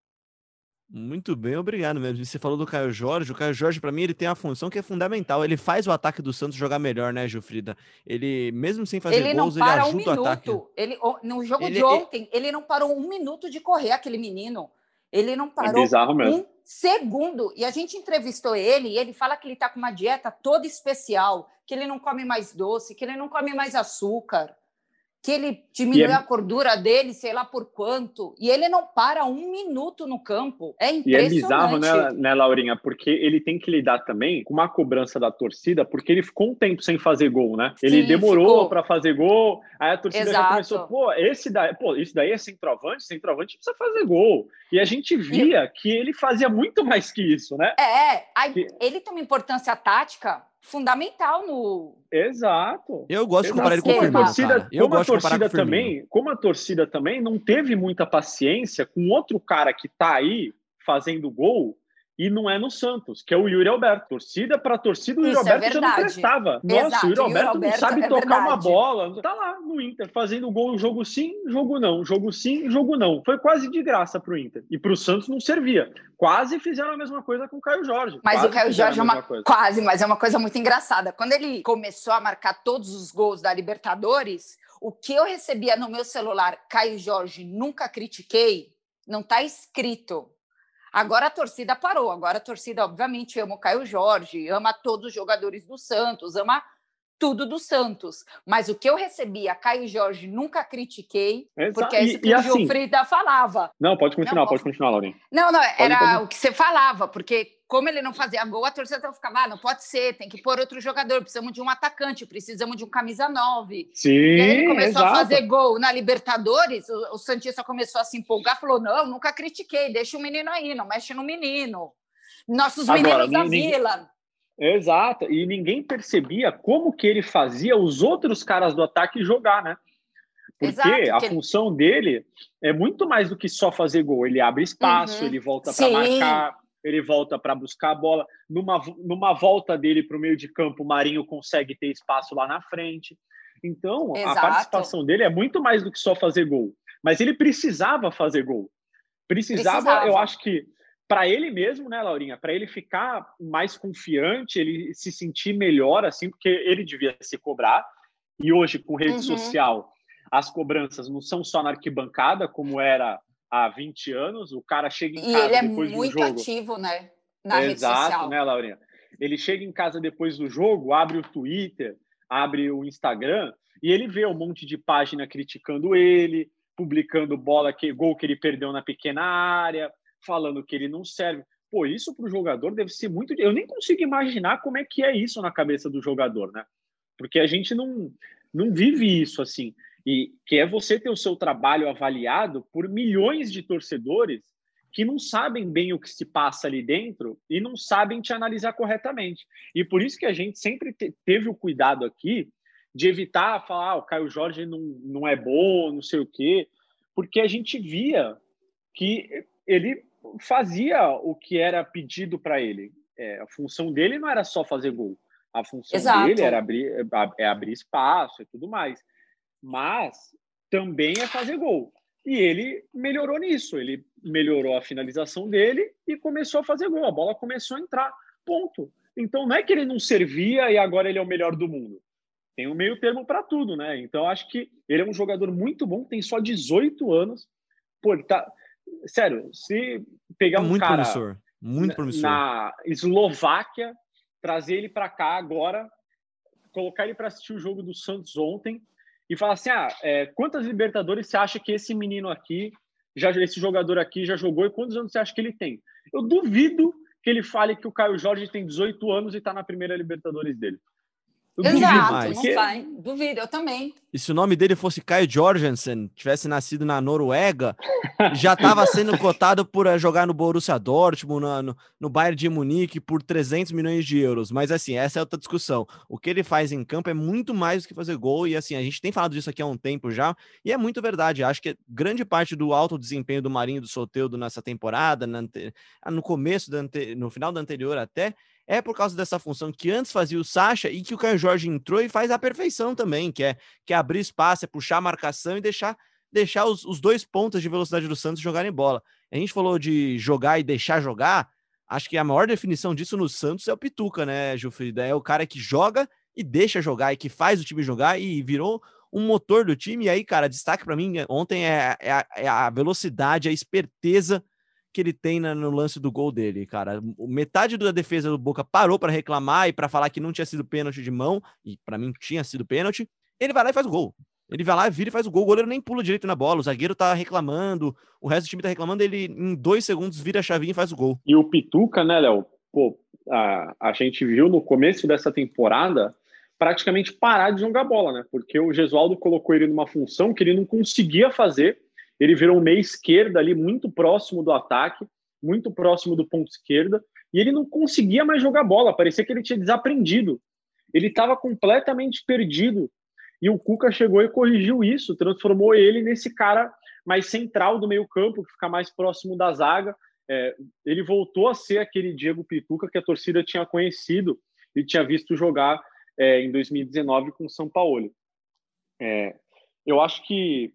Muito bem, obrigado mesmo. Você falou do Caio Jorge. O Caio Jorge, para mim, ele tem a função que é fundamental. Ele faz o ataque do Santos jogar melhor, né, Gilfrida? Ele, mesmo sem fazer ele gols, ele ajuda um minuto. o ataque. Ele, no jogo ele, de ontem, ele não parou um minuto de correr, aquele menino. Ele não é parou é um segundo. E a gente entrevistou ele e ele fala que ele está com uma dieta toda especial, que ele não come mais doce, que ele não come mais açúcar que ele diminuiu é... a gordura dele, sei lá por quanto, e ele não para um minuto no campo. É impressionante. E é bizarro, né, né, Laurinha? Porque ele tem que lidar também com uma cobrança da torcida, porque ele ficou um tempo sem fazer gol, né? Sim, ele demorou para fazer gol, aí a torcida Exato. já começou, pô, esse daí, pô, isso daí é centroavante, centroavante precisa fazer gol. E a gente via e... que ele fazia muito [LAUGHS] mais que isso, né? É, aí, que... ele tem uma importância tática fundamental no. Exato. Eu gosto de comparar ele com o Firmino, torcida, Eu gosto a torcida também, como a torcida também não teve muita paciência com outro cara que tá aí fazendo gol e não é no Santos, que é o Yuri Alberto. Torcida para torcida, o Yuri Isso é Alberto é já não prestava. Nossa, Exato, o Yuri Alberto, Alberto não sabe é tocar verdade. uma bola. Tá lá no Inter, fazendo gol, jogo sim, jogo não, jogo sim, jogo não. Foi quase de graça para o Inter. E para o Santos não servia. Quase fizeram a mesma coisa com o Caio Jorge. Mas quase o Caio Jorge é uma coisa. quase, mas é uma coisa muito engraçada. Quando ele começou a marcar todos os gols da Libertadores, o que eu recebia no meu celular, Caio Jorge, nunca critiquei, não está escrito Agora a torcida parou. Agora a torcida, obviamente, ama o Caio Jorge, ama todos os jogadores do Santos, ama tudo do Santos. Mas o que eu recebia, Caio Jorge, nunca critiquei, Exato. porque é isso que e, o assim, Gilfrida falava. Não, pode continuar, não, pode continuar, Laurinha. Não, não, era pode, pode. o que você falava, porque como ele não fazia gol, a torcida ficava, ah, não pode ser, tem que pôr outro jogador, precisamos de um atacante, precisamos de um camisa 9. Sim, e aí ele começou exato. a fazer gol na Libertadores, o, o Santista começou a se empolgar, falou, não, nunca critiquei, deixa o menino aí, não mexe no menino. Nossos Agora, meninos da ninguém... vila. Exato, e ninguém percebia como que ele fazia os outros caras do ataque jogar, né? Porque Exato, a função ele... dele é muito mais do que só fazer gol. Ele abre espaço, uhum. ele volta para marcar, ele volta para buscar a bola. Numa, numa volta dele para o meio de campo, o Marinho consegue ter espaço lá na frente. Então, Exato. a participação dele é muito mais do que só fazer gol. Mas ele precisava fazer gol. Precisava, precisava. eu acho que para ele mesmo, né, Laurinha? Para ele ficar mais confiante, ele se sentir melhor, assim, porque ele devia se cobrar. E hoje, com rede uhum. social, as cobranças não são só na arquibancada, como era há 20 anos. O cara chega em e casa ele é depois muito do jogo. ativo, né? Na Exato, rede social. né, Laurinha? Ele chega em casa depois do jogo, abre o Twitter, abre o Instagram e ele vê um monte de página criticando ele, publicando bola que gol que ele perdeu na pequena área, falando que ele não serve. Pô, isso para o jogador deve ser muito. Eu nem consigo imaginar como é que é isso na cabeça do jogador, né? Porque a gente não, não vive isso assim. E que é você ter o seu trabalho avaliado por milhões de torcedores que não sabem bem o que se passa ali dentro e não sabem te analisar corretamente. E por isso que a gente sempre te, teve o cuidado aqui de evitar falar ah, o Caio Jorge não, não é bom, não sei o quê, porque a gente via que ele fazia o que era pedido para ele. É, a função dele não era só fazer gol. A função Exato. dele era abrir, é abrir espaço e tudo mais. Mas também é fazer gol. E ele melhorou nisso. Ele melhorou a finalização dele e começou a fazer gol. A bola começou a entrar. Ponto. Então não é que ele não servia e agora ele é o melhor do mundo. Tem um meio termo para tudo, né? Então acho que ele é um jogador muito bom, tem só 18 anos. Pô, ele tá, sério, se pegar é um muito cara promissor, muito promissor. na Eslováquia, trazer ele para cá agora, colocar ele para assistir o jogo do Santos ontem e falar assim: ah, é, quantas Libertadores você acha que esse menino aqui, já esse jogador aqui já jogou e quantos anos você acha que ele tem? Eu duvido que ele fale que o Caio Jorge tem 18 anos e está na primeira Libertadores dele. Exato, não vai. Duvido, eu também. E se o nome dele fosse Caio Jorgensen, tivesse nascido na Noruega, já estava [LAUGHS] sendo cotado por eh, jogar no Borussia Dortmund, no, no, no Bayern de Munique, por 300 milhões de euros. Mas, assim, essa é outra discussão. O que ele faz em campo é muito mais do que fazer gol. E, assim, a gente tem falado disso aqui há um tempo já. E é muito verdade. Acho que grande parte do alto desempenho do Marinho do Soteudo nessa temporada, no começo, no final da anterior até, é por causa dessa função que antes fazia o Sacha e que o Caio Jorge entrou e faz a perfeição também, que é, que é abrir espaço, é puxar a marcação e deixar, deixar os, os dois pontas de velocidade do Santos jogarem bola. A gente falou de jogar e deixar jogar, acho que a maior definição disso no Santos é o Pituca, né, Gilfrida? É o cara que joga e deixa jogar e que faz o time jogar e virou um motor do time. E aí, cara, destaque para mim ontem é, é, a, é a velocidade, a esperteza que ele tem no lance do gol dele, cara. Metade da defesa do Boca parou para reclamar e para falar que não tinha sido pênalti de mão, e para mim tinha sido pênalti. Ele vai lá e faz o gol. Ele vai lá, vira e faz o gol. O goleiro nem pula direito na bola. O zagueiro tá reclamando, o resto do time tá reclamando. Ele, em dois segundos, vira a chavinha e faz o gol. E o Pituca, né, Léo? Pô, a, a gente viu no começo dessa temporada praticamente parar de jogar bola, né? Porque o Gesualdo colocou ele numa função que ele não conseguia fazer ele virou meia esquerda ali, muito próximo do ataque, muito próximo do ponto esquerda, e ele não conseguia mais jogar bola, parecia que ele tinha desaprendido. Ele estava completamente perdido. E o Cuca chegou e corrigiu isso, transformou ele nesse cara mais central do meio-campo, que fica mais próximo da zaga. É, ele voltou a ser aquele Diego Pituca que a torcida tinha conhecido e tinha visto jogar é, em 2019 com o São Paulo. É, eu acho que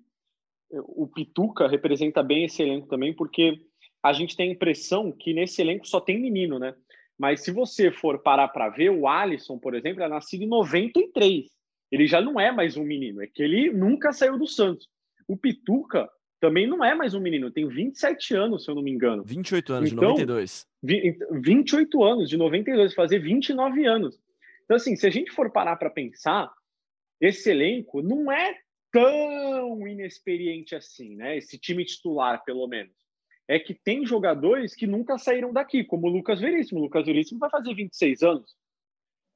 o Pituca representa bem esse elenco também, porque a gente tem a impressão que nesse elenco só tem menino, né? Mas se você for parar para ver, o Alisson, por exemplo, é nascido em 93. Ele já não é mais um menino, é que ele nunca saiu do Santos. O Pituca também não é mais um menino, tem 27 anos, se eu não me engano. 28 anos, então, de 92. 28 anos, de 92, fazer 29 anos. Então, assim, se a gente for parar para pensar, esse elenco não é tão inexperiente assim, né? Esse time titular, pelo menos. É que tem jogadores que nunca saíram daqui, como o Lucas Veríssimo. O Lucas Veríssimo vai fazer 26 anos.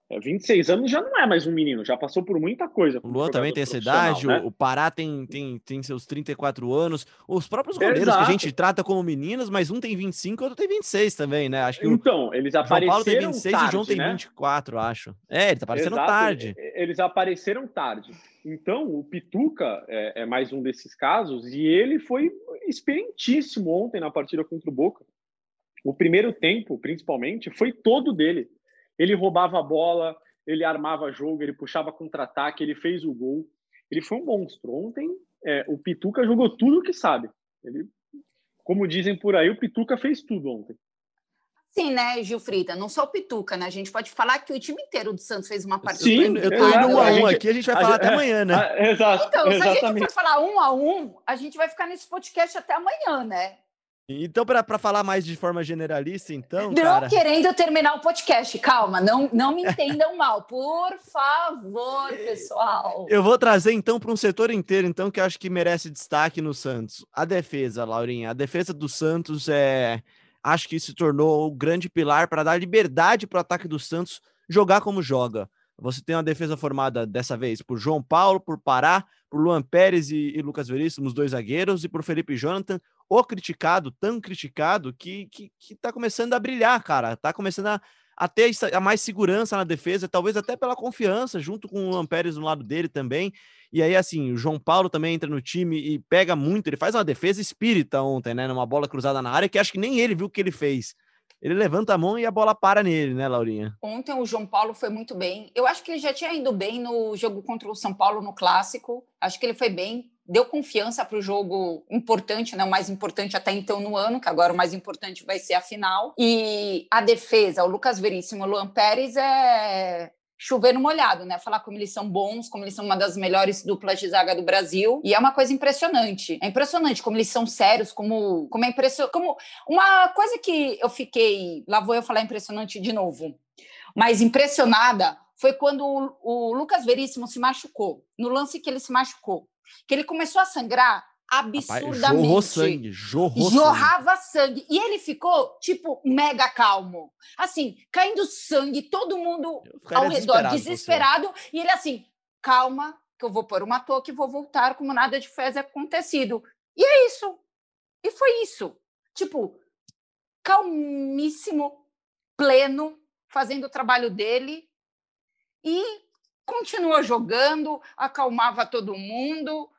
É, 26 anos já não é mais um menino, já passou por muita coisa. O Luan também tem essa idade, né? o Pará tem, tem, tem seus 34 anos. Os próprios goleiros Exato. que a gente trata como meninos, mas um tem 25 e outro tem 26 também, né? Acho que então, eles apareceram. João Paulo tem 26 tarde, e o João tem né? 24, acho. É, ele tá aparecendo Exato. tarde. Eles apareceram tarde. Então, o Pituca é, é mais um desses casos, e ele foi experientíssimo ontem na partida contra o Boca. O primeiro tempo, principalmente, foi todo dele. Ele roubava a bola, ele armava jogo, ele puxava contra-ataque, ele fez o gol. Ele foi um monstro. Ontem, é, o Pituca jogou tudo o que sabe. Ele, como dizem por aí, o Pituca fez tudo ontem. Sim, né, Gilfrida? Não só o Pituca, né? A gente pode falar que o time inteiro do Santos fez uma partida. Sim, eu tô indo um a um aqui, a gente vai falar até amanhã, né? [LAUGHS] Exato, então, se exatamente. a gente for falar um a um, a gente vai ficar nesse podcast até amanhã, né? Então, para falar mais de forma generalista, então, não cara... querendo terminar o podcast, calma, não, não me entendam [LAUGHS] mal, por favor, pessoal. Eu vou trazer então para um setor inteiro, então, que eu acho que merece destaque no Santos. A defesa, Laurinha, a defesa do Santos é, acho que se tornou o grande pilar para dar liberdade para o ataque do Santos jogar como joga. Você tem uma defesa formada dessa vez por João Paulo, por Pará, por Luan Pérez e, e Lucas Veríssimo, os dois zagueiros, e por Felipe Jonathan, o criticado, tão criticado, que, que, que tá começando a brilhar, cara. Tá começando a, a ter a mais segurança na defesa, talvez até pela confiança, junto com o Pérez no lado dele também. E aí, assim, o João Paulo também entra no time e pega muito. Ele faz uma defesa espírita ontem, né? Numa bola cruzada na área, que acho que nem ele viu o que ele fez. Ele levanta a mão e a bola para nele, né, Laurinha? Ontem o João Paulo foi muito bem. Eu acho que ele já tinha ido bem no jogo contra o São Paulo no clássico. Acho que ele foi bem, deu confiança para o jogo importante, né? O mais importante até então no ano, que agora o mais importante vai ser a final. E a defesa, o Lucas Veríssimo, o Luan Pérez é chover no molhado, né? Falar como eles são bons, como eles são uma das melhores duplas de zaga do Brasil. E é uma coisa impressionante. É impressionante como eles são sérios, como, como é impressionante. Como uma coisa que eu fiquei. Lá vou eu falar impressionante de novo. Mas impressionada foi quando o, o Lucas Veríssimo se machucou. No lance que ele se machucou. Que ele começou a sangrar absurdamente. Rapaz, jorrou sangue, jorrou Jorrava sangue. sangue. E ele ficou, tipo, mega calmo. Assim, caindo sangue, todo mundo ao redor, desesperado. Você. E ele assim, calma, que eu vou pôr uma touca e vou voltar como nada de fez acontecido. E é isso. E foi isso. Tipo, calmíssimo, pleno, fazendo o trabalho dele. E continuou jogando, acalmava todo mundo.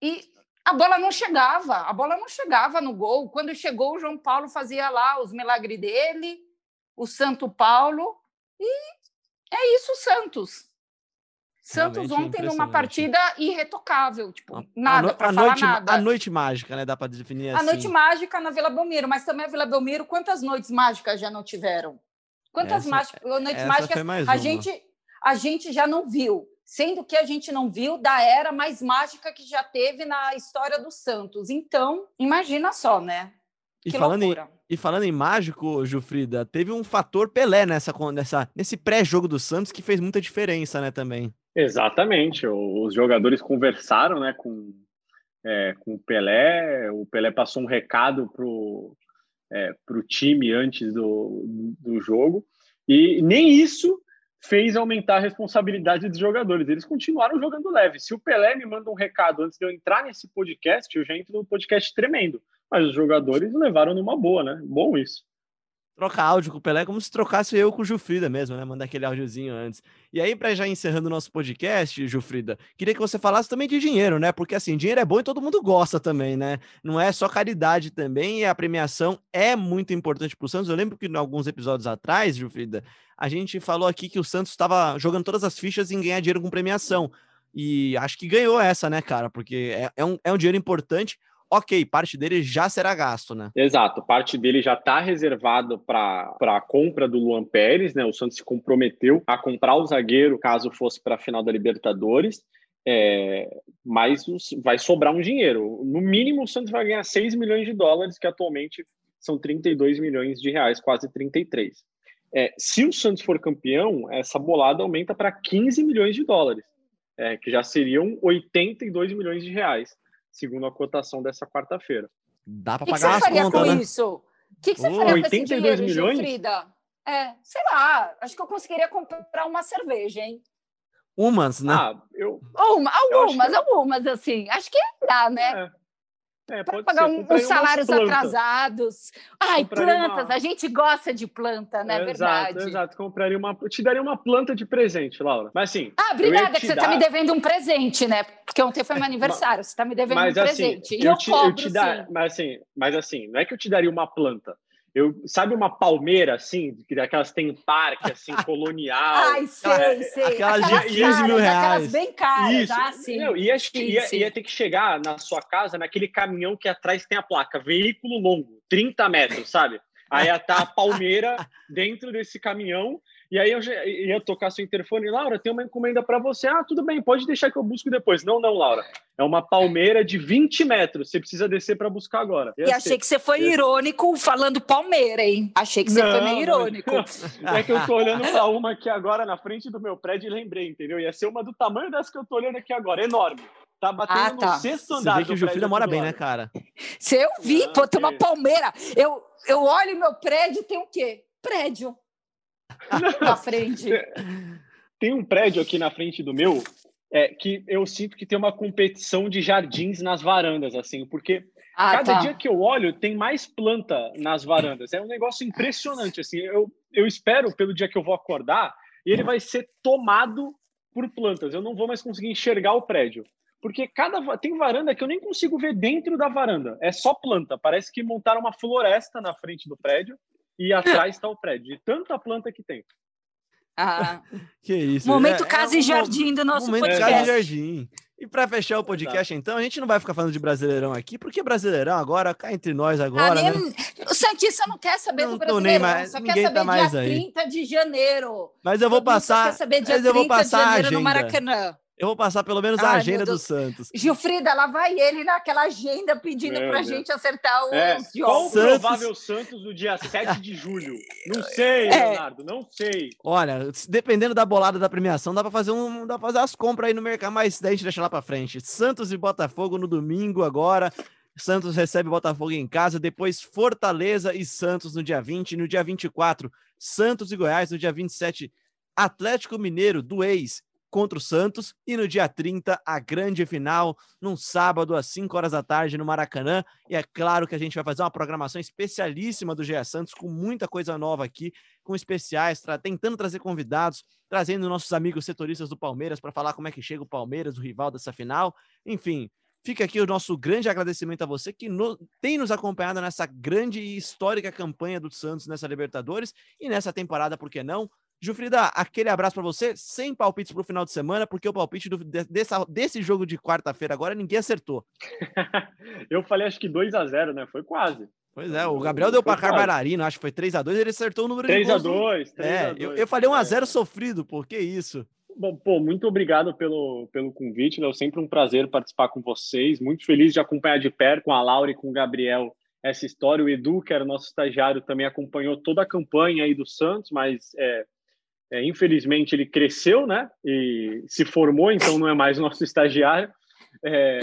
E a bola não chegava, a bola não chegava no gol. Quando chegou, o João Paulo fazia lá os milagres dele, o Santo Paulo, e é isso, Santos. Santos Realmente ontem numa partida irretocável, tipo, nada para falar noite, nada. A noite mágica, né? Dá para definir assim. A noite mágica na Vila Belmiro, mas também a Vila Belmiro, quantas noites mágicas já não tiveram? Quantas essa, noites mágicas a gente a gente já não viu? sendo que a gente não viu da era mais mágica que já teve na história do Santos. Então, imagina só, né? E falando, em, e falando em mágico, Jufrida, teve um fator Pelé nessa, nessa, nesse pré-jogo do Santos que fez muita diferença, né, também. Exatamente. Os jogadores conversaram né, com, é, com o Pelé, o Pelé passou um recado pro, é, pro time antes do, do jogo, e nem isso fez aumentar a responsabilidade dos jogadores. Eles continuaram jogando leve. Se o Pelé me manda um recado antes de eu entrar nesse podcast, eu já entro no podcast tremendo. Mas os jogadores levaram numa boa, né? Bom isso. Trocar áudio com o Pelé é como se trocasse eu com o Jufrida mesmo, né? Mandar aquele áudiozinho antes. E aí, para já encerrando o nosso podcast, Jufrida, queria que você falasse também de dinheiro, né? Porque assim, dinheiro é bom e todo mundo gosta também, né? Não é só caridade também, e a premiação é muito importante para o Santos. Eu lembro que em alguns episódios atrás, Jufrida, a gente falou aqui que o Santos estava jogando todas as fichas em ganhar dinheiro com premiação. E acho que ganhou essa, né, cara? Porque é, é, um, é um dinheiro importante. Ok, parte dele já será gasto, né? Exato, parte dele já está reservado para a compra do Luan Pérez, né? O Santos se comprometeu a comprar o zagueiro caso fosse para a final da Libertadores. É, mas vai sobrar um dinheiro. No mínimo, o Santos vai ganhar 6 milhões de dólares, que atualmente são 32 milhões de reais, quase 33. É, se o Santos for campeão, essa bolada aumenta para 15 milhões de dólares, é, que já seriam 82 milhões de reais, segundo a cotação dessa quarta-feira. Dá para pagar as contas, né? O que você faria com isso? O que, que você faria 82 com esse dinheiro, milhões? Gilfrida? É, sei lá, acho que eu conseguiria comprar uma cerveja, hein? Umas, né? Ah, eu, Uma, algumas, eu algumas, assim. Acho que dá, né? É. É, para pagar um, uns salários atrasados. Ai, compraria plantas, uma... a gente gosta de planta, né? É, verdade. Exato, exato. Compraria uma, eu te daria uma planta de presente, Laura. Mas assim. Ah, obrigada, que você está dar... me devendo um presente, né? Porque ontem foi meu [LAUGHS] aniversário, você está me devendo mas, um assim, presente. E eu, eu te, cobro, eu te dar, mas assim, mas assim, não é que eu te daria uma planta. Eu, sabe uma palmeira, assim, que daquelas tem parque, assim, [LAUGHS] colonial. Ai, sei, é, sei. aquelas Aquelas, de 15 mil reais. aquelas bem caras. Isso. Ah, sim. Não, ia, Sim, ia, sim. ia ter que chegar na sua casa naquele caminhão que atrás tem a placa, veículo longo, 30 metros, sabe? Aí ia estar a palmeira [LAUGHS] dentro desse caminhão, e aí eu já ia tocar seu interfone, Laura, tem uma encomenda para você. Ah, tudo bem, pode deixar que eu busco depois. Não, não, Laura. É uma palmeira de 20 metros, você precisa descer para buscar agora. E achei que você foi irônico falando Palmeira, hein? Achei que você foi meio irônico. [LAUGHS] É que eu tô olhando para uma aqui agora na frente do meu prédio e lembrei, entendeu? Ia ser uma do tamanho dessa que eu tô olhando aqui agora, enorme. Tá batendo Ah, tá. no sexto Você andar. vê que o Jufrida mora bem, né, cara? Se eu vi, Não, pô, tem uma palmeira. Eu, eu olho meu prédio, tem o quê? Prédio. [LAUGHS] Na frente. Tem um prédio aqui na frente do meu é, que eu sinto que tem uma competição de jardins nas varandas, assim, porque Ah, cada tá. dia que eu olho tem mais planta nas varandas. É um negócio impressionante, assim. Eu, eu espero pelo dia que eu vou acordar e ele vai ser tomado por plantas. Eu não vou mais conseguir enxergar o prédio. Porque cada tem varanda que eu nem consigo ver dentro da varanda. É só planta. Parece que montaram uma floresta na frente do prédio e atrás está o prédio. De tanta planta que tem. Ah, [LAUGHS] Que isso. momento é- é casa um e jardim do nosso Momento podcast. Casa e Jardim. E para fechar o podcast, então, a gente não vai ficar falando de Brasileirão aqui, porque Brasileirão agora, cá entre nós agora, Ah, né? nem- O Santista não quer saber Não do Brasileirão, mais- só quer ninguém saber tá mais dia aí. 30 de janeiro. Mas eu vou Todo só passar, quer saber dia mas eu vou 30 de passar a janeiro no agenda. Maracanã. Eu vou passar pelo menos a Ai, meu agenda do. Santos. Gilfrida, lá vai ele naquela agenda pedindo pra Deus. gente acertar os É, qual o. Santos- provável Santos no dia 7 de julho? Não sei, É. Leonardo, não sei. Olha, dependendo da bolada da premiação, dá pra fazer um, dá pra fazer as compras aí no mercado, mas daí a gente deixa lá pra frente. Santos e Botafogo no domingo agora. Santos recebe Botafogo em casa, depois Fortaleza e Santos no dia 20, no dia 24, Santos e Goiás no dia 27, Atlético Mineiro do ex contra o Santos e no dia 30 a grande final, num sábado às 5 horas da tarde no Maracanã. E é claro que a gente vai fazer uma programação especialíssima do GE Santos com muita coisa nova aqui, com especiais, tra- tentando trazer convidados, trazendo nossos amigos setoristas do Palmeiras para falar como é que chega o Palmeiras, o rival dessa final. Enfim, fica aqui o nosso grande agradecimento a você que no- tem nos acompanhado nessa grande e histórica campanha do Santos nessa Libertadores e nessa temporada, por que não? Jufrida, aquele abraço para você, sem palpites para o final de semana, porque o palpite do- de- dessa- desse jogo de quarta-feira agora ninguém acertou. [LAUGHS] Eu falei acho que 2 a 0 né? Foi quase. Pois é, o Gabriel deu placar bailarino, acho que foi 3 a 2 ele acertou o número de 3 a gols do- 2 3 É, a eu, 2. eu falei 1 a É. 0 sofrido, pô, que isso? Bom, pô, muito obrigado pelo, pelo convite, né? É sempre um prazer participar com vocês. Muito feliz de acompanhar de perto com a Laura e com o Gabriel essa história. O Edu, que era nosso estagiário, também acompanhou toda a campanha aí do Santos, mas é, é, infelizmente ele cresceu, né? E se formou, então não é mais [LAUGHS] nosso estagiário. É,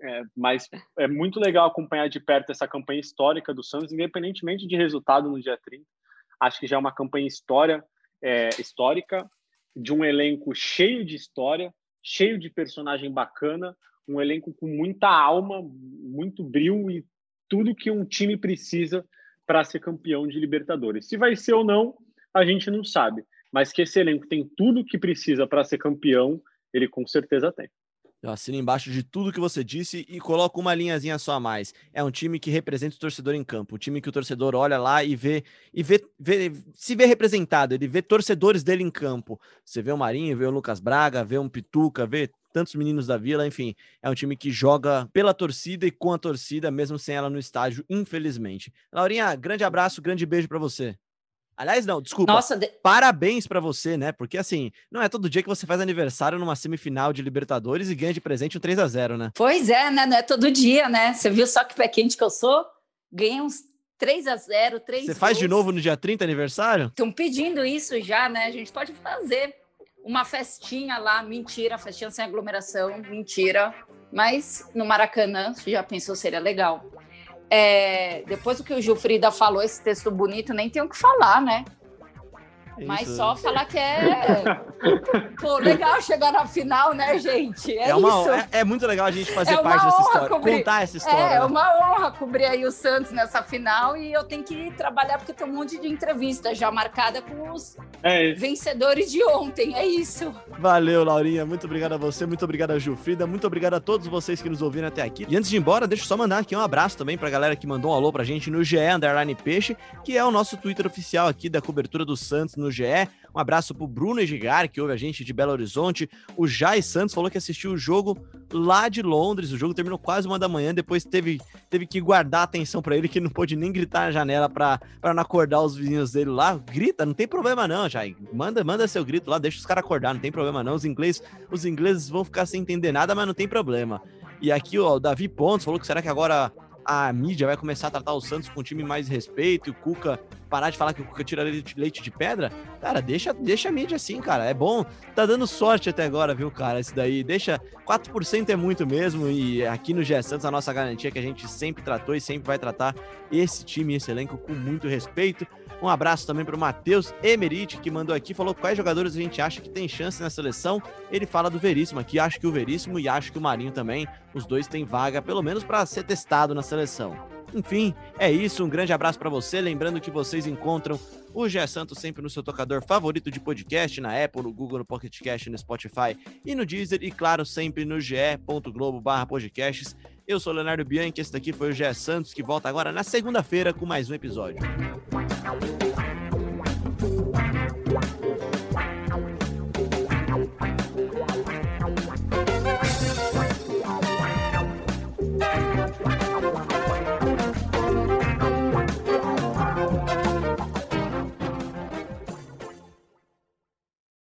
é, mas é muito legal acompanhar de perto essa campanha histórica do Santos, independentemente de resultado no dia 30. Acho que já é uma campanha história, é, histórica, de um elenco cheio de história, cheio de personagem bacana, um elenco com muita alma, muito brilho e tudo que um time precisa para ser campeão de Libertadores. Se vai ser ou não, a gente não sabe, mas que esse elenco tem tudo que precisa para ser campeão, ele com certeza tem. Eu assino embaixo de tudo que você disse e coloco uma linhazinha só a mais. É um time que representa o torcedor em campo. O time que o torcedor olha lá e vê e vê, vê- se vê representado. Ele vê torcedores dele em campo. Você vê o Marinho, vê o Lucas Braga, vê um Pituca, vê tantos meninos da Vila, enfim. É um time que joga pela torcida e com a torcida, mesmo sem ela no estádio, infelizmente. Laurinha, grande abraço, grande beijo pra você. Aliás, não, desculpa. Nossa, de- Parabéns pra você, né? Porque assim, não é todo dia que você faz aniversário numa semifinal de Libertadores e ganha de presente um 3 a 0 né? pois é, né? Não é todo dia, né? Você viu só que pé quente que eu sou? Ganhei uns 3 a 0 3 Você faz de novo no dia 30 aniversário? Estão pedindo isso já, né? A gente pode fazer uma festinha lá. Mentira, festinha sem aglomeração, mentira. Mas no Maracanã, você já pensou, seria legal. É, depois do que o Gilfrida falou, esse texto bonito, nem tem o que falar, né? Mas só falar que é. [LAUGHS] Pô, legal chegar na final, né, gente? É, é, uma, isso. É, é, muito legal a gente fazer é parte dessa história, cobrir. contar essa história. É, é uma honra cobrir aí o Santos nessa final e eu tenho que trabalhar porque tem um monte de entrevista já marcada com os é vencedores de ontem. É isso. Valeu, Laurinha. Muito obrigado a você, muito obrigado a Gilfrida, muito obrigado a todos vocês que nos ouviram até aqui. E antes de ir embora, deixa eu só mandar aqui um abraço também pra galera que mandou um alô pra gente no GE Underline Peixe, que é o nosso Twitter oficial aqui da cobertura do Santos no GE. Um abraço pro Bruno Egigar, que ouve a gente de Belo Horizonte. O Jai Santos falou que assistiu o jogo lá de Londres. O jogo terminou quase uma da manhã, depois teve, teve que guardar a atenção para ele, que não pôde nem gritar na janela para não acordar os vizinhos dele lá. Grita, não tem problema não, Jai. Manda, manda seu grito lá, deixa os caras acordar, não tem problema não. Os ingleses, os ingleses vão ficar sem entender nada, mas não tem problema. E aqui ó, o Davi Pontes falou que será que agora a mídia vai começar a tratar o Santos com um time mais respeito e o Cuca parar de falar que o Cuca tira leite de pedra, cara, deixa, deixa a mídia assim, cara. É bom. Tá dando sorte até agora, viu, cara? Esse daí. Deixa. 4% é muito mesmo. E aqui no GE Santos, a nossa garantia é que a gente sempre tratou e sempre vai tratar esse time, esse elenco com muito respeito. Um abraço também para o Matheus Emerite, que mandou aqui, falou quais jogadores a gente acha que tem chance na seleção. Ele fala do Veríssimo aqui, acho que o Veríssimo e acho que o Marinho também. Os dois têm vaga, pelo menos para ser testado na seleção. Enfim, é isso. Um grande abraço para você. Lembrando que vocês encontram o Gé Santos sempre no seu tocador favorito de podcast, na Apple, no Google, no Pocket Cast, no Spotify e no Deezer. E claro, sempre no ge.globo/podcasts. Eu sou Leonardo Bianchi, esse daqui foi o Gé Santos, que volta agora na segunda-feira com mais um episódio.